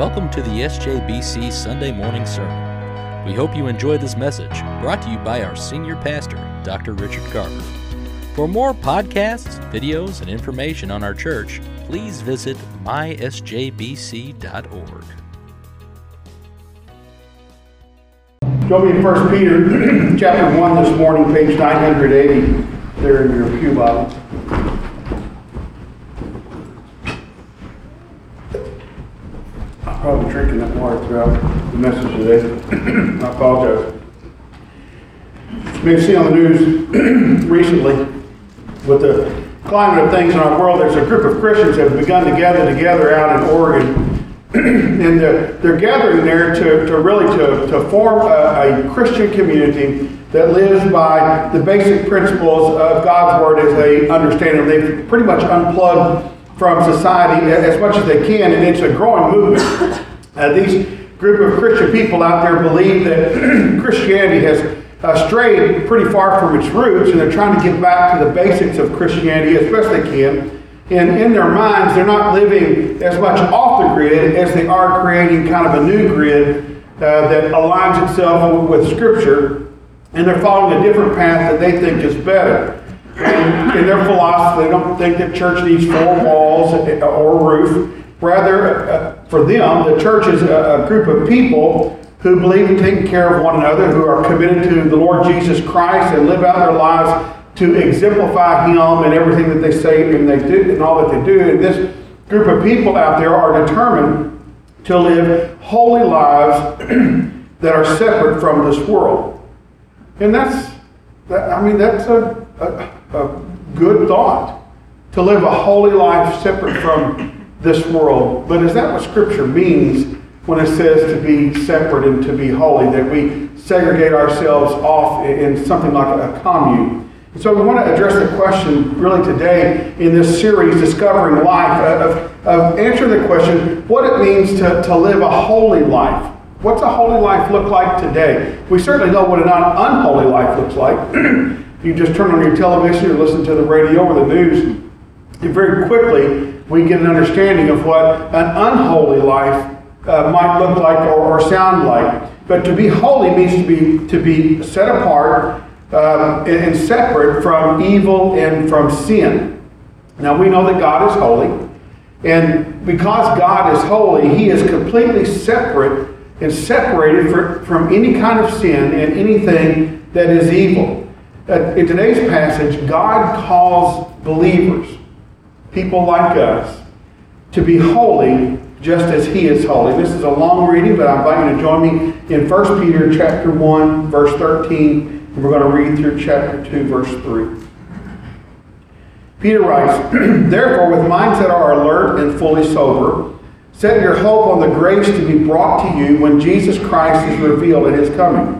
Welcome to the SJBC Sunday Morning Sermon. We hope you enjoy this message brought to you by our senior pastor, Dr. Richard Carver. For more podcasts, videos, and information on our church, please visit mysjbc.org. Join me in 1 Peter chapter 1 this morning, page 980, there in your Pew Bible. Probably drinking that water throughout the message today. I apologize. You may have seen on the news recently with the climate of things in our world, there's a group of Christians that have begun to gather together out in Oregon and they're, they're gathering there to, to really to, to form a, a, Christian community that lives by the basic principles of God's Word as they understand them. They've pretty much unplugged from society as much as they can, and it's a growing movement. Uh, these group of Christian people out there believe that Christianity has uh, strayed pretty far from its roots, and they're trying to get back to the basics of Christianity as best they can. And in their minds, they're not living as much off the grid as they are creating kind of a new grid uh, that aligns itself with Scripture. And they're following a different path that they think is better. And in their philosophy, they don't think that church needs four walls or a roof. Rather, uh, for them, the church is a, a group of people who believe in taking care of one another, who are committed to the Lord Jesus Christ and live out their lives to exemplify Him and everything that they say and they do and all that they do. And this group of people out there are determined to live holy lives that are separate from this world. And that's, that, I mean, that's a, a, a good thought to live a holy life separate from this world. But is that what Scripture means when it says to be separate and to be holy? That we segregate ourselves off in something like a commune? So we want to address the question really today in this series, Discovering Life, of, of answering the question what it means to, to live a holy life. What's a holy life look like today? We certainly know what an unholy life looks like. you just turn on your television or listen to the radio or the news, and very quickly we get an understanding of what an unholy life uh, might look like or, or sound like. But to be holy means to be to be set apart um, and, separate from evil and from sin. Now we know that God is holy, and because God is holy, He is completely separate and separated for, from any kind of sin and anything that is evil. In today's passage, God calls believers, people like us, to be holy just as he is holy. This is a long reading, but I invite you to join me in 1 Peter chapter 1, verse 13 and we're going to read through chapter 2, verse 3. Peter writes, Therefore, with minds that are alert and fully sober, set your hope on the grace to be brought to you when Jesus Christ is revealed in his coming.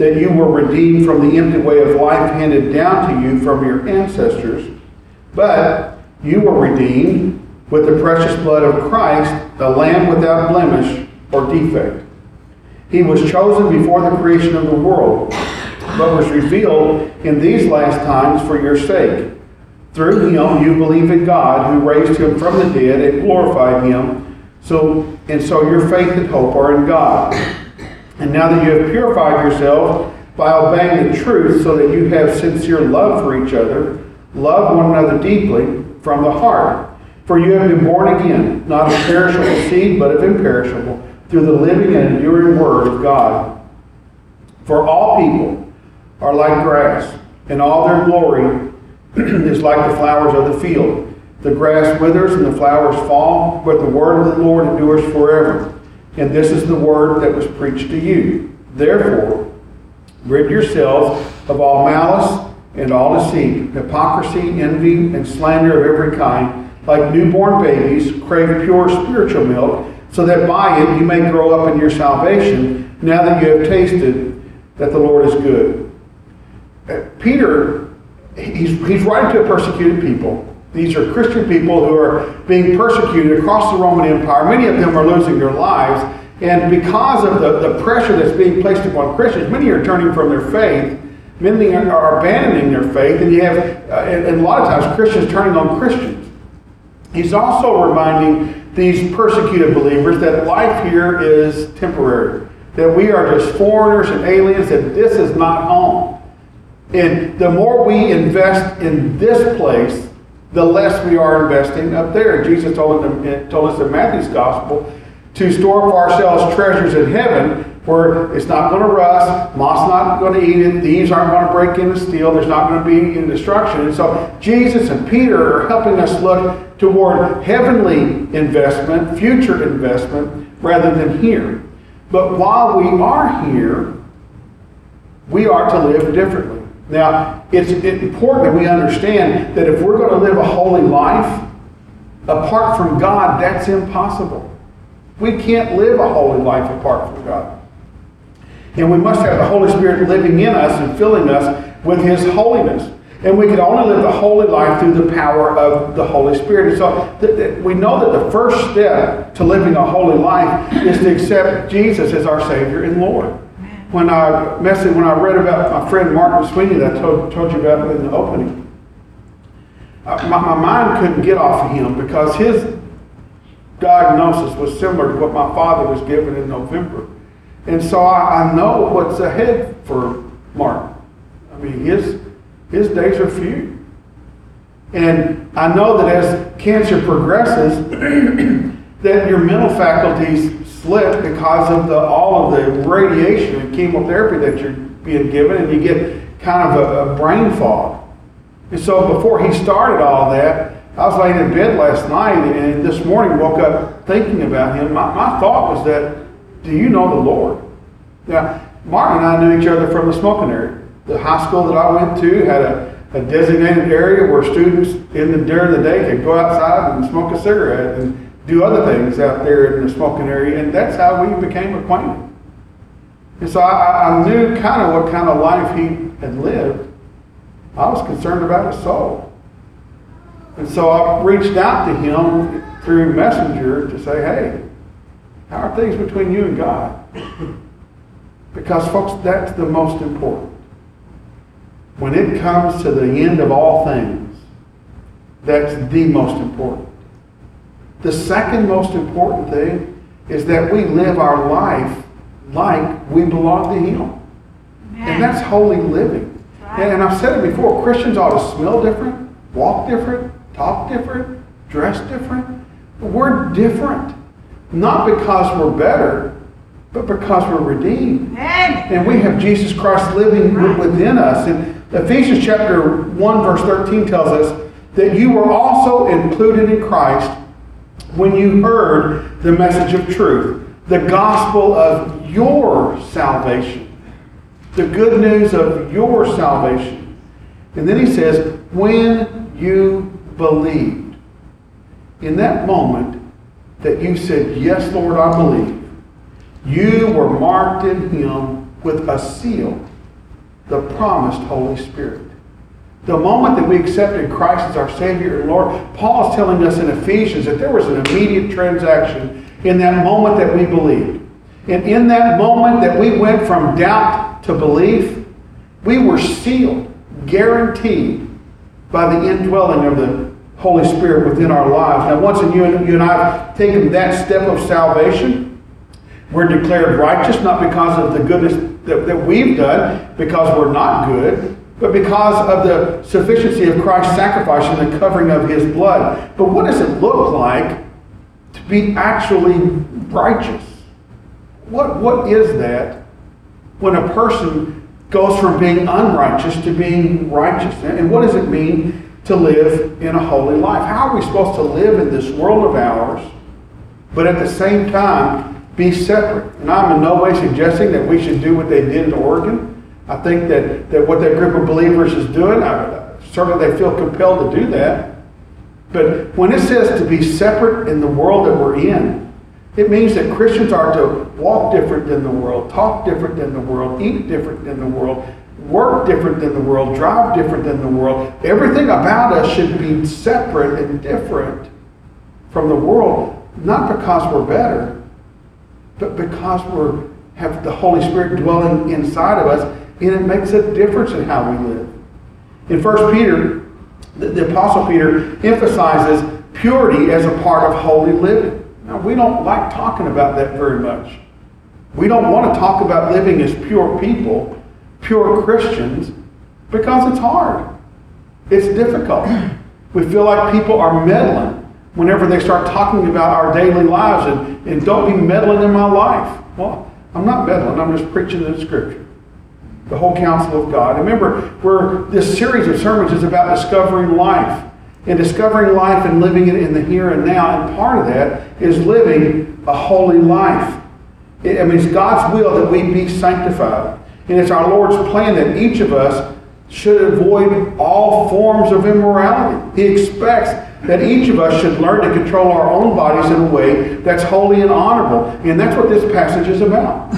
that you were redeemed from the empty way of life handed down to you from your ancestors, but you were redeemed with the precious blood of Christ, the Lamb without blemish or defect. He was chosen before the creation of the world but was revealed in these last times for your sake. Through him you believe in God, who raised him from the dead and glorified him. So and so your faith and hope are in God. And now that you have purified yourselves by obeying the truth, so that you have sincere love for each other, love one another deeply from the heart. For you have been born again, not of perishable seed, but of imperishable, through the living and enduring word of God. For all people are like grass, and all their glory is like the flowers of the field. The grass withers and the flowers fall, but the word of the Lord endures forever. And this is the word that was preached to you. Therefore, rid yourselves of all malice and all deceit, hypocrisy, envy, and slander of every kind. Like newborn babies, crave pure spiritual milk, so that by it you may grow up in your salvation, now that you have tasted that the Lord is good. Uh, Peter, he's, he's writing to a persecuted people. These are Christian people who are being persecuted across the Roman Empire. Many of them are losing their lives. And because of the, the pressure that's being placed upon Christians, many are turning from their faith. Many are abandoning their faith. And you have, uh, and, and a lot of times, Christians turning on Christians. He's also reminding these persecuted believers that life here is temporary, that we are just foreigners and aliens, that this is not home. And the more we invest in this place, the less we are investing up there. Jesus told, them, told us in Matthew's gospel to store for ourselves treasures in heaven where it's not going to rust, moth's not going to eat it, thieves aren't going to break in and steal, there's not going to be any destruction. And so Jesus and Peter are helping us look toward heavenly investment, future investment, rather than here. But while we are here, we are to live differently. Now, it's important that we understand that if we're going to live a holy life, apart from God, that's impossible. We can't live a holy life apart from God. And we must have the Holy Spirit living in us and filling us with His holiness. And we can only live the holy life through the power of the Holy Spirit. And so th- th- we know that the first step to living a holy life is to accept Jesus as our Savior and Lord when I when I read about my friend Martin Sweeney that I told, told you about in the opening, uh, my, my mind couldn't get off of him because his diagnosis was similar to what my father was given in November. And so I, I know what's ahead for Martin. I mean, his, his days are few. And I know that as cancer progresses, that your mental faculties slip because of the, all of the radiation and chemotherapy that you're being given, and you get kind of a, a brain fog. And so before he started all that, I was laying in bed last night, and this morning woke up thinking about him. My, my thought was that, do you know the Lord? Now, Martin and I knew each other from the smoking area. The high school that I went to had a, a designated area where students in the during the day could go outside and smoke a cigarette. And do other things out there in the smoking area, and that's how we became acquainted. And so I, I knew kind of what kind of life he had lived. I was concerned about his soul. And so I reached out to him through Messenger to say, hey, how are things between you and God? Because, folks, that's the most important. When it comes to the end of all things, that's the most important. The second most important thing is that we live our life like we belong to Him. Amen. And that's holy living. Right. And I've said it before Christians ought to smell different, walk different, talk different, dress different. We're different. Not because we're better, but because we're redeemed. Amen. And we have Jesus Christ living right. within us. And Ephesians chapter 1, verse 13 tells us that you were also included in Christ when you heard the message of truth, the gospel of your salvation, the good news of your salvation. And then he says, when you believed. In that moment that you said, Yes, Lord, I believe, you were marked in him with a seal, the promised Holy Spirit. The moment that we accepted Christ as our Savior and Lord, Paul is telling us in Ephesians that there was an immediate transaction in that moment that we believed. And in that moment that we went from doubt to belief, we were sealed, guaranteed by the indwelling of the Holy Spirit within our lives. Now, once you and, I have taken that step of salvation, we're declared righteous, not because of the goodness that, that we've done, because we're not good, but because of the sufficiency of Christ's sacrifice and the covering of his blood. But what does it look like to be actually righteous? What, what is that when a person goes from being unrighteous to being righteous? And what does it mean to live in a holy life? How are we supposed to live in this world of ours, but at the same time be separate? And I'm in no way suggesting that we should do what they did in Oregon I think that, that what that group of believers is doing, I, certainly they feel compelled to do that. But when it says to be separate in the world that we're in, It means that Christians are to walk different than the world, talk different than the world, eat different than the world, work different than the world, drive different than the world. Everything about us should be separate and different from the world, not because we're better, but because we have the Holy Spirit dwelling inside of us, and it makes a difference in how we live. In 1 Peter, the, the Apostle Peter emphasizes purity as a part of holy living. Now, we don't like talking about that very much. We don't want to talk about living as pure people, pure Christians, because it's hard. It's difficult. We feel like people are meddling whenever they start talking about our daily lives and, and don't be meddling in my life. Well, I'm not meddling, I'm just preaching the scripture. The whole counsel of God. Remember, we're, this series of sermons is about discovering life and discovering life and living it in the here and now. And part of that is living a holy life. I mean, it's God's will that we be sanctified. And it's our Lord's plan that each of us should avoid all forms of immorality. He expects that each of us should learn to control our own bodies in a way that's holy and honorable. And that's what this passage is about.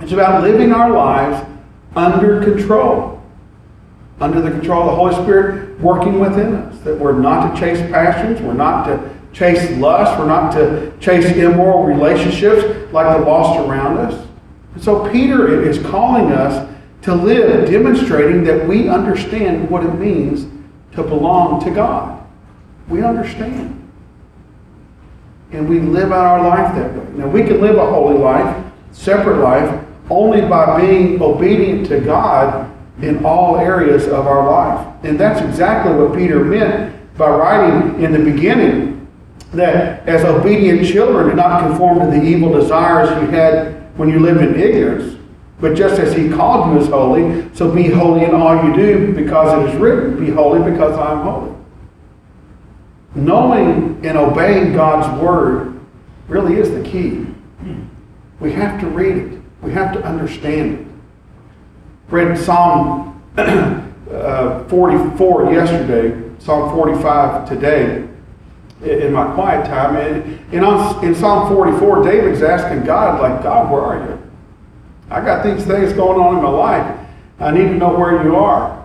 It's about living our lives under control under the control of the Holy Spirit working within us. That we're not to chase passions, we're not to chase lust, we're not to chase immoral relationships like the lost around us. And so Peter is calling us to live demonstrating that we understand what it means to belong to God. We understand. And we live out our life that way. Now, we can live a holy life, separate life, only by being obedient to God in all areas of our life. And that's exactly what Peter meant by writing in the beginning that as obedient children do not conform to the evil desires you had when you lived in ignorance, but just as he called you as holy, so be holy in all you do because it is written, be holy because I am holy. Knowing and obeying God's word really is the key. We have to read it. We have to understand it read Psalm uh, 44 yesterday, Psalm 45 today in my quiet time. And in Psalm 44, David's asking God, like, God, where are you? I got these things going on in my life. I need to know where you are.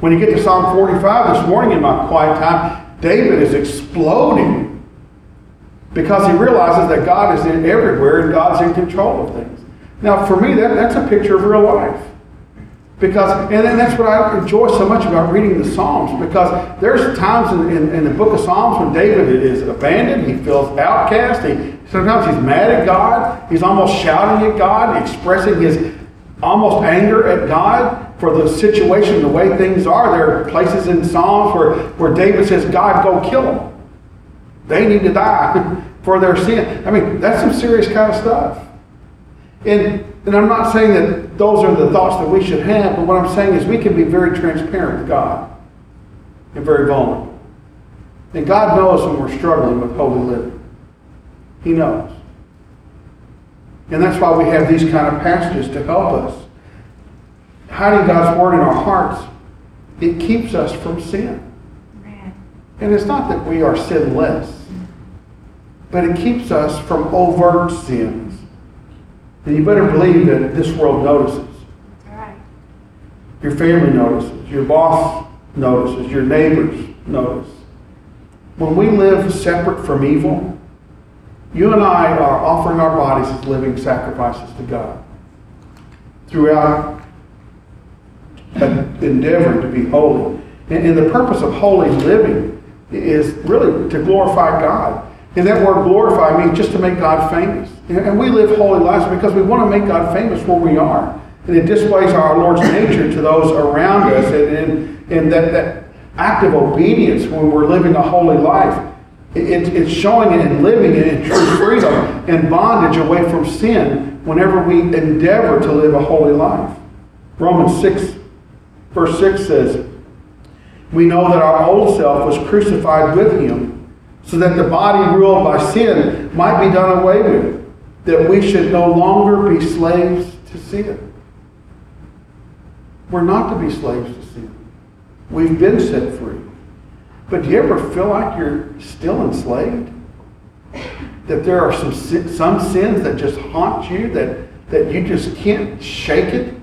When you get to Psalm 45 this morning in my quiet time, David is exploding because he realizes that God is in everywhere and God's in control of things. Now, for me, that, that's a picture of real life. Because, and then that's what I enjoy so much about reading the Psalms, because there's times in, in, in, the book of Psalms when David is abandoned, he feels outcast, he, sometimes he's mad at God, he's almost shouting at God, expressing his almost anger at God for the situation, the way things are. There are places in Psalms where, where David says, God, go kill them. They need to die for their sin. I mean, that's some serious kind of stuff. And, and I'm not saying that those are the thoughts that we should have, but what I'm saying is we can be very transparent with God and very vulnerable. And God knows when we're struggling with holy living. He knows. And that's why we have these kind of passages to help us. Hiding God's word in our hearts, it keeps us from sin. And it's not that we are sinless, but it keeps us from overt sin then you better believe that this world notices. Right. Your family notices. Your boss notices. Your neighbors notice. When we live separate from evil, you and I are offering our bodies as living sacrifices to God. Throughout endeavoring to be holy. And, and the purpose of holy living is really to glorify God. And that word glorify means just to make God famous. And we live holy lives because we want to make God famous where we are. And it displays our Lord's nature to those around us. And, and, and that, that act of obedience when we're living a holy life, it, it's showing it and living it in true freedom and bondage away from sin whenever we endeavor to live a holy life. Romans 6, verse 6 says, We know that our old self was crucified with him so that the body ruled by sin might be done away with, that we should no longer be slaves to sin. We're not to be slaves to sin. We've been set free. But do you ever feel like you're still enslaved? that there are some, some sins that just haunt you, that, that you just can't shake it?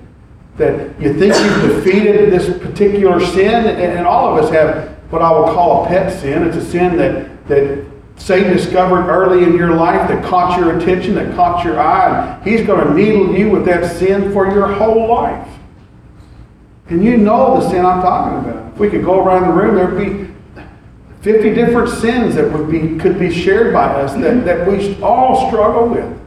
That you think you've defeated this particular sin? And, and all of us have what I will call a pet sin. It's a sin that, that Satan discovered early in your life that caught your attention, that caught your eye. He's going to needle you with that sin for your whole life. And you know the sin I'm talking about. If we could go around the room, there'd be 50 different sins that would be could be shared by us that, that we all struggle with.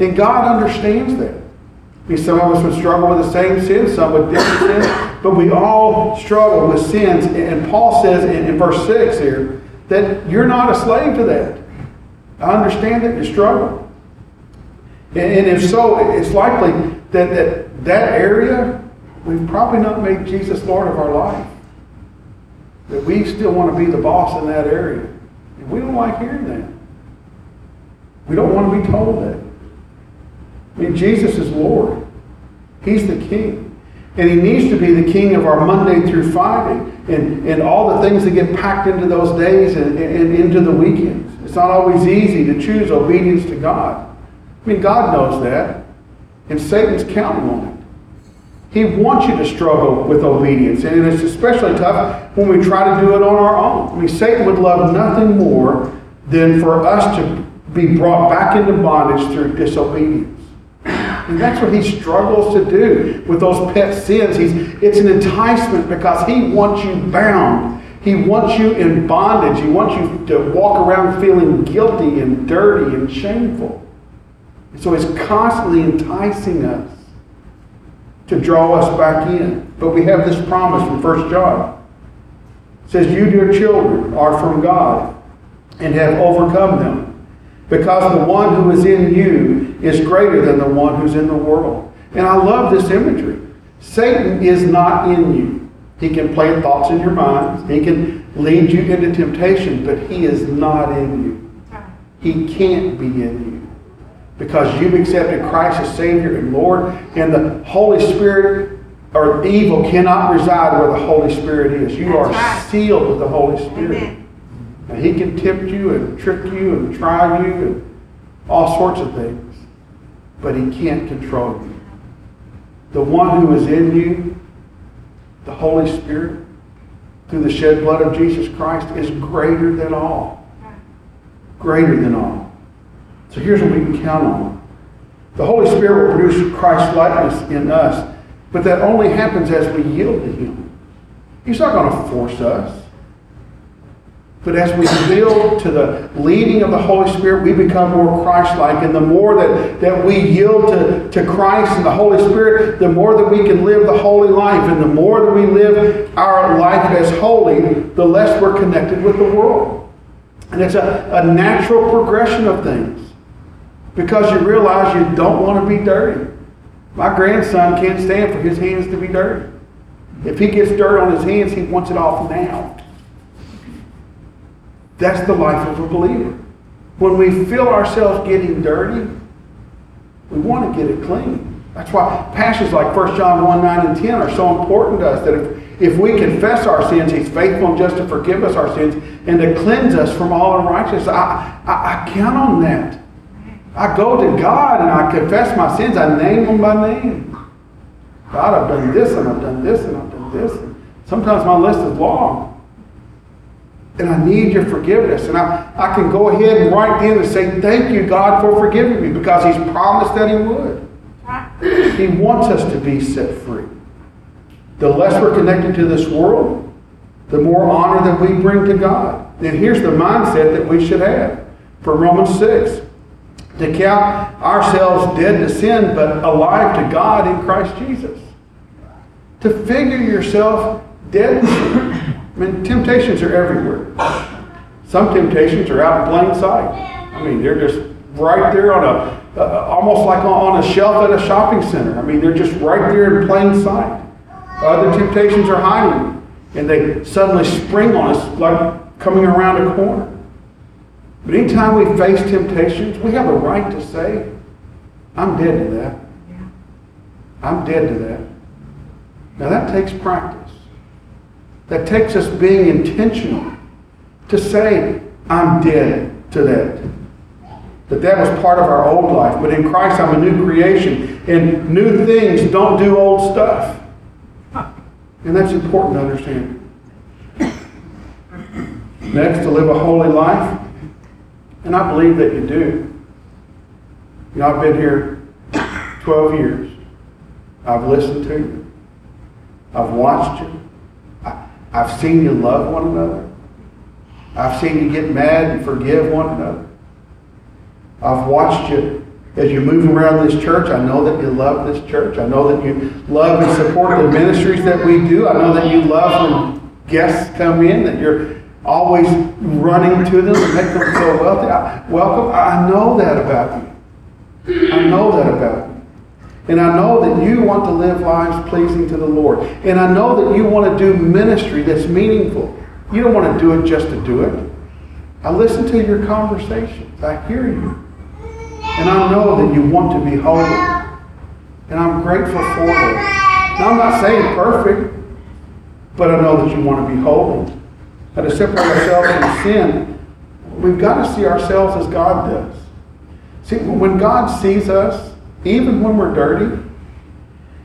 And God understands that. I mean, some of us would struggle with the same sin, some with different sins, but we all struggle with sins. And Paul says in, in verse 6 here that you're not a slave to that. I understand that you struggle. And, and if so, it's likely that, that that area, we've probably not made Jesus Lord of our life. That we still want to be the boss in that area. And we don't like hearing that. We don't want to be told that. I mean, Jesus is Lord. He's the King. And he needs to be the king of our Monday through Friday and, and all the things that get packed into those days and, and into the weekends. It's not always easy to choose obedience to God. I mean, God knows that. And Satan's counting on it. He wants you to struggle with obedience. And it's especially tough when we try to do it on our own. I mean, Satan would love nothing more than for us to be brought back into bondage through disobedience. And that's what he struggles to do with those pet sins. He's, it's an enticement because he wants you bound. He wants you in bondage. He wants you to walk around feeling guilty and dirty and shameful. And so he's constantly enticing us to draw us back in. But we have this promise from 1 John. It says, You, dear children, are from God and have overcome them because the one who is in you is greater than the one who's in the world. And I love this imagery. Satan is not in you. He can plant thoughts in your minds. He can lead you into temptation, but he is not in you. He can't be in you. Because you've accepted Christ as Savior and Lord, and the Holy Spirit or evil cannot reside where the Holy Spirit is. You are sealed with the Holy Spirit. Amen. And he can tempt you and trick you and try you and all sorts of things. But he can't control you. The one who is in you, the Holy Spirit, through the shed blood of Jesus Christ, is greater than all. Greater than all. So here's what we can count on. The Holy Spirit will produce Christ's likeness in us, but that only happens as we yield to Him. He's not going to force us. But as we yield to the leading of the Holy Spirit, we become more Christ-like. And the more that, that we yield to, to Christ and the Holy Spirit, the more that we can live the holy life. And the more that we live our life as holy, the less we're connected with the world. And it's a, a natural progression of things. Because you realize you don't want to be dirty. My grandson can't stand for his hands to be dirty. If he gets dirt on his hands, he wants it off now. That's the life of a believer. When we feel ourselves getting dirty, we want to get it clean. That's why passages like 1 John 1 9 and 10 are so important to us that if, if we confess our sins, He's faithful and just to forgive us our sins and to cleanse us from all unrighteousness. I, I, I count on that. I go to God and I confess my sins. I name them by name. God, I've done this and I've done this and I've done this. Sometimes my list is long. And I need your forgiveness. And I, I can go ahead and write in and say, Thank you, God, for forgiving me, because He's promised that He would. He wants us to be set free. The less we're connected to this world, the more honor that we bring to God. And here's the mindset that we should have from Romans 6 to count ourselves dead to sin, but alive to God in Christ Jesus. To figure yourself dead to sin. I mean, temptations are everywhere. Some temptations are out in plain sight. I mean, they're just right there on a, uh, almost like on a shelf at a shopping center. I mean, they're just right there in plain sight. Other temptations are hiding, and they suddenly spring on us like coming around a corner. But anytime we face temptations, we have a right to say, I'm dead to that. I'm dead to that. Now that takes practice that takes us being intentional to say, I'm dead to that. That that was part of our old life. But in Christ, I'm a new creation. And new things don't do old stuff. And that's important to understand. Next, to live a holy life. And I believe that you do. You know, I've been here 12 years. I've listened to you. I've watched you. I've seen you love one another. I've seen you get mad and forgive one another. I've watched you as you move around this church. I know that you love this church. I know that you love and support the ministries that we do. I know that you love when guests come in, that you're always running to them and make them feel welcome. I know that about you. I know that about you. And I know that you want to live lives pleasing to the Lord. And I know that you want to do ministry that's meaningful. You don't want to do it just to do it. I listen to your conversations. I hear you. And I know that you want to be holy. And I'm grateful for that. Now, I'm not saying perfect, but I know that you want to be holy. And to separate ourselves from sin, we've got to see ourselves as God does. See, when God sees us, even when we're dirty,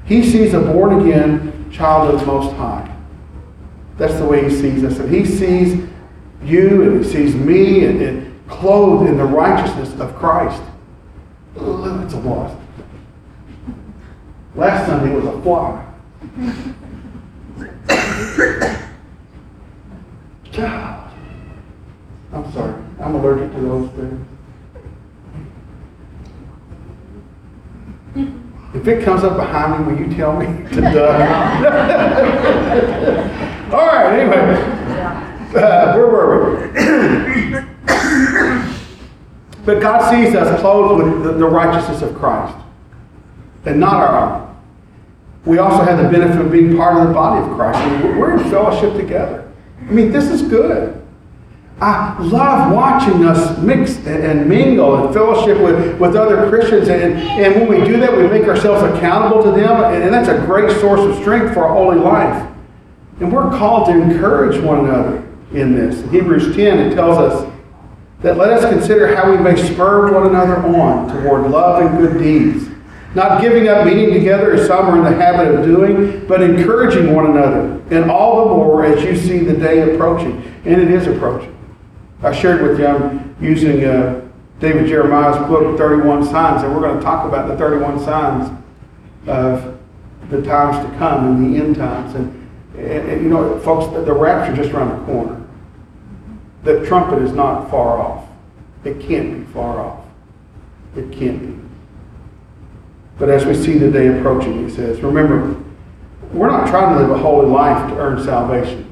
He sees a born again child of the Most High. That's the way He sees us. And He sees you and He sees me and, and clothed in the righteousness of Christ. Look, it's a wasp. Last Sunday was a fly. God. I'm sorry. I'm allergic to those things. If it comes up behind me, will you tell me to duck? All right, anyway. Uh, where were we? but God sees us clothed with the, the righteousness of Christ and not our own. We also have the benefit of being part of the body of Christ. We're in fellowship together. I mean, this is good. I love watching us mix and mingle and fellowship with, with other Christians. And, and when we do that, we make ourselves accountable to them. And that's a great source of strength for our holy life. And we're called to encourage one another in this. In Hebrews 10, it tells us that let us consider how we may spur one another on toward love and good deeds. Not giving up meeting together as some are in the habit of doing, but encouraging one another. And all the more as you see the day approaching. And it is approaching. I shared with you, I'm using uh, David Jeremiah's book, 31 Signs, and we're going to talk about the 31 signs of the times to come and the end times. And, and, and you know, folks, the, the rapture just around the corner. The trumpet is not far off. It can't be far off. It can't be. But as we see the day approaching, he says, remember, we're not trying to live a holy life to earn salvation.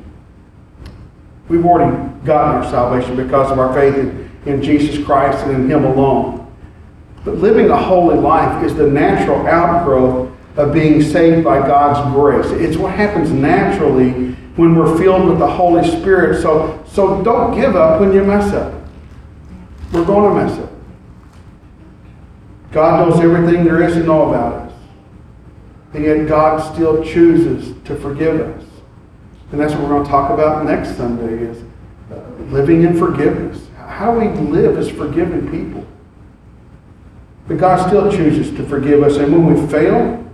We've already gotten our salvation because of our faith in, in Jesus Christ and in Him alone. But living a holy life is the natural outgrowth of being saved by God's grace. It's what happens naturally when we're filled with the Holy Spirit. So, so don't give up when you mess up. We're going to mess up. God knows everything there is to know about us. And yet God still chooses to forgive us. And that's what we're going to talk about next Sunday is uh, living in forgiveness. How we live as forgiven people. But God still chooses to forgive us. And when we fail,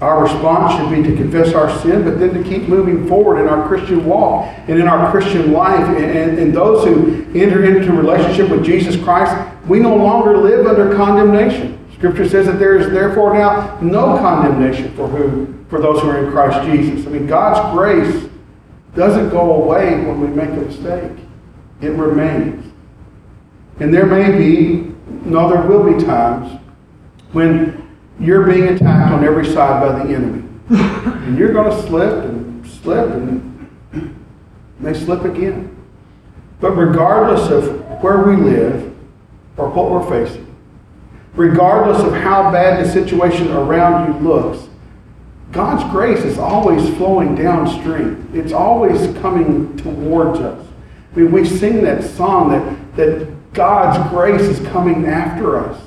our response should be to confess our sin, but then to keep moving forward in our Christian walk and in our Christian life. And, and, those who enter into relationship with Jesus Christ, we no longer live under condemnation. Scripture says that there is therefore now no condemnation for who for those who are in Christ Jesus. I mean, God's grace doesn't go away when we make a mistake. It remains. And there may be, no, there will be times when you're being attacked on every side by the enemy. and you're going to slip and slip and may slip again. But regardless of where we live or what we're facing, regardless of how bad the situation around you looks, God's grace is always flowing downstream. It's always coming towards us. I mean, we sing that song that, that God's grace is coming after us.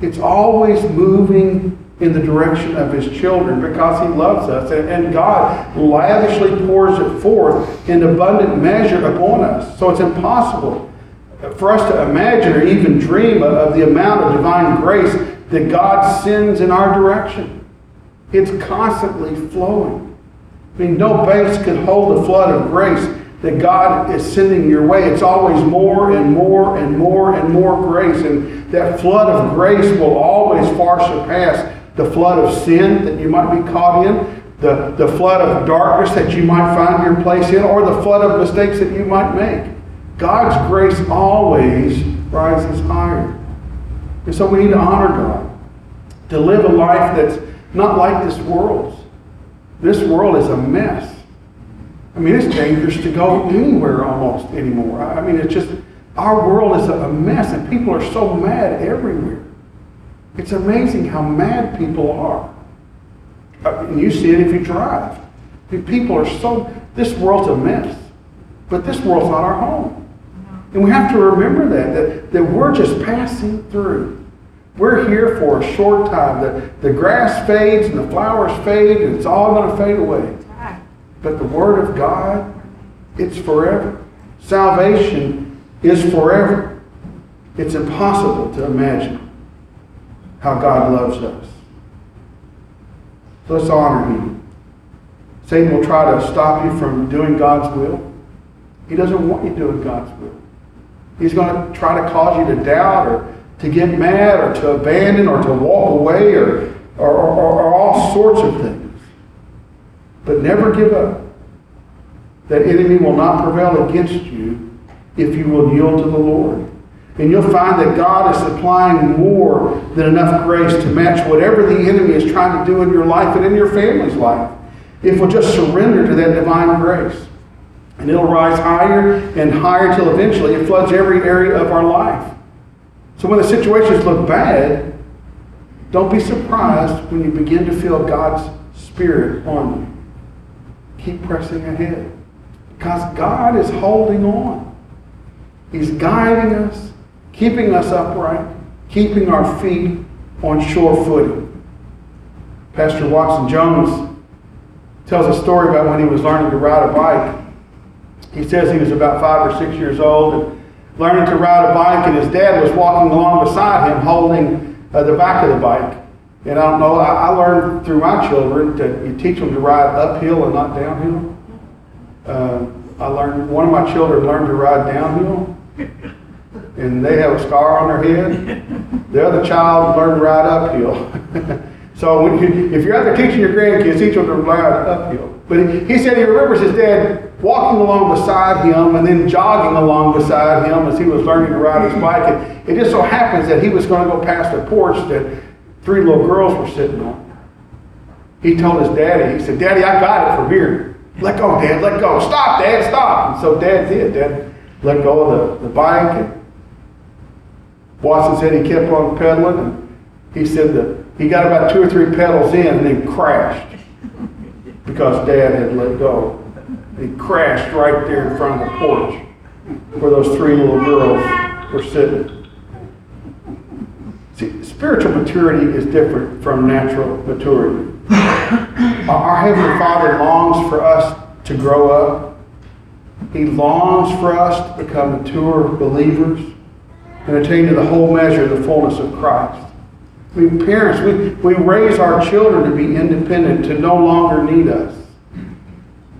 It's always moving in the direction of his children because he loves us. And, and God lavishly pours it forth in abundant measure upon us. So it's impossible for us to imagine or even dream of the amount of divine grace that God sends in our direction. It's constantly flowing. I mean, no banks can hold the flood of grace that God is sending your way. It's always more and more and more and more grace. And that flood of grace will always far surpass the flood of sin that you might be caught in, the, the flood of darkness that you might find your place in, or the flood of mistakes that you might make. God's grace always rises higher. And so we need to honor God, to live a life that's not like this world's. This world is a mess. I mean, it's dangerous to go anywhere almost anymore. I mean, it's just, our world is a mess and people are so mad everywhere. It's amazing how mad people are. Uh, and you see it if you drive. People are so, this world's a mess. But this world's not our home. And we have to remember that, that, that we're just passing through. We're here for a short time. The, the grass fades and the flowers fade and it's all going to fade away. But the Word of God, it's forever. Salvation is forever. It's impossible to imagine how God loves us. Let's honor Him. Satan will try to stop you from doing God's will. He doesn't want you doing God's will. He's going to try to cause you to doubt or to get mad or to abandon or to walk away or, or, or, or all sorts of things. But never give up. That enemy will not prevail against you if you will yield to the Lord. And you'll find that God is supplying more than enough grace to match whatever the enemy is trying to do in your life and in your family's life. If we'll just surrender to that divine grace. And it'll rise higher and higher till eventually it floods every area of our life. So when the situations look bad, don't be surprised when you begin to feel God's Spirit on you. Keep pressing ahead. Because God is holding on. He's guiding us, keeping us upright, keeping our feet on sure footing. Pastor Watson Jones tells a story about when he was learning to ride a bike he says he was about five or six years old and learning to ride a bike, and his dad was walking along beside him holding uh, the back of the bike. And I don't know, I, I learned through my children that you teach them to ride uphill and not downhill. Uh, I learned, one of my children learned to ride downhill, and they have a scar on their head. The other child learned to ride uphill. so you, if you're out there teaching your grandkids, teach them to ride uphill. But he, he said he remembers his dad walking along beside him and then jogging along beside him as he was learning to ride his bike. And it just so happens that he was going to go past a porch that three little girls were sitting on. He told his daddy, he said, Daddy, I got it from here. Let go, Dad, let go. Stop, Dad, stop. And so Dad did. Dad let go of the, the bike. And Watson said he kept on pedaling. And he said that he got about two or three pedals in and then crashed because Dad had let go. He crashed right there in front of the porch where those three little girls were sitting. See, spiritual maturity is different from natural maturity. Our Heavenly Father longs for us to grow up. He longs for us to become mature believers and attain to the whole measure of the fullness of Christ. I mean, parents, we, we raise our children to be independent, to no longer need us.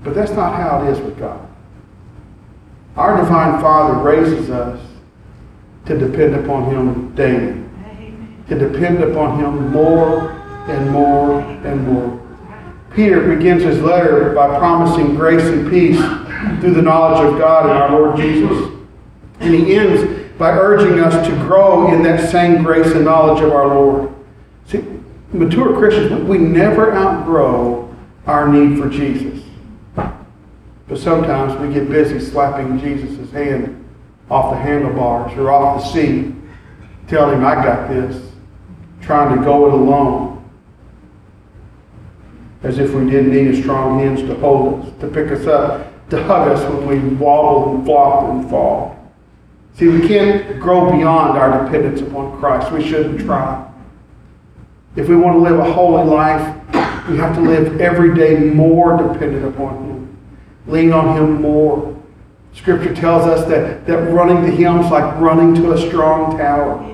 But that's not how it is with God. Our divine Father raises us to depend upon Him daily, to depend upon Him more and more and more. Peter begins his letter by promising grace and peace through the knowledge of God and our Lord Jesus. And he ends by urging us to grow in that same grace and knowledge of our Lord. See, mature Christians, we never outgrow our need for Jesus. But sometimes we get busy slapping Jesus' hand off the handlebars or off the seat, telling him, I got this, trying to go it alone. As if we didn't need his strong hands to hold us, to pick us up, to hug us when we wobble and flop and fall. See, we can't grow beyond our dependence upon Christ. We shouldn't try. If we want to live a holy life, we have to live every day more dependent upon Him lean on Him more, Scripture tells us that, that running to Him is like running to a strong tower.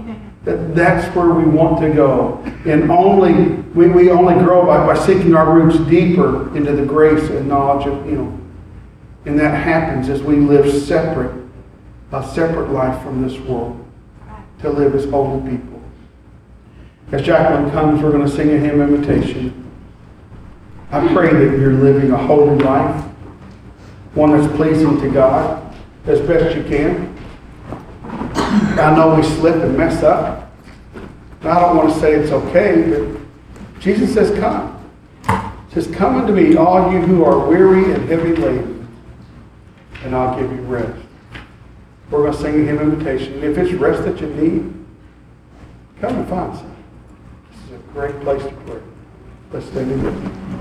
That that's where we want to go. And only, we, we only grow by, by sinking our roots deeper into the grace and knowledge of Him. And that happens as we live separate, a separate life from this world, to live as holy people. As Jacqueline comes, we're going to sing a hymn invitation. I pray that you're living a holy life, one that's pleasing to God as best you can. I know we slip and mess up. And I don't want to say it's okay, but Jesus says, Come. He says, Come unto me, all you who are weary and heavy laden, and I'll give you rest. We're going to sing a hymn invitation. And if it's rest that you need, come and find some. This is a great place to pray. Let's stand together.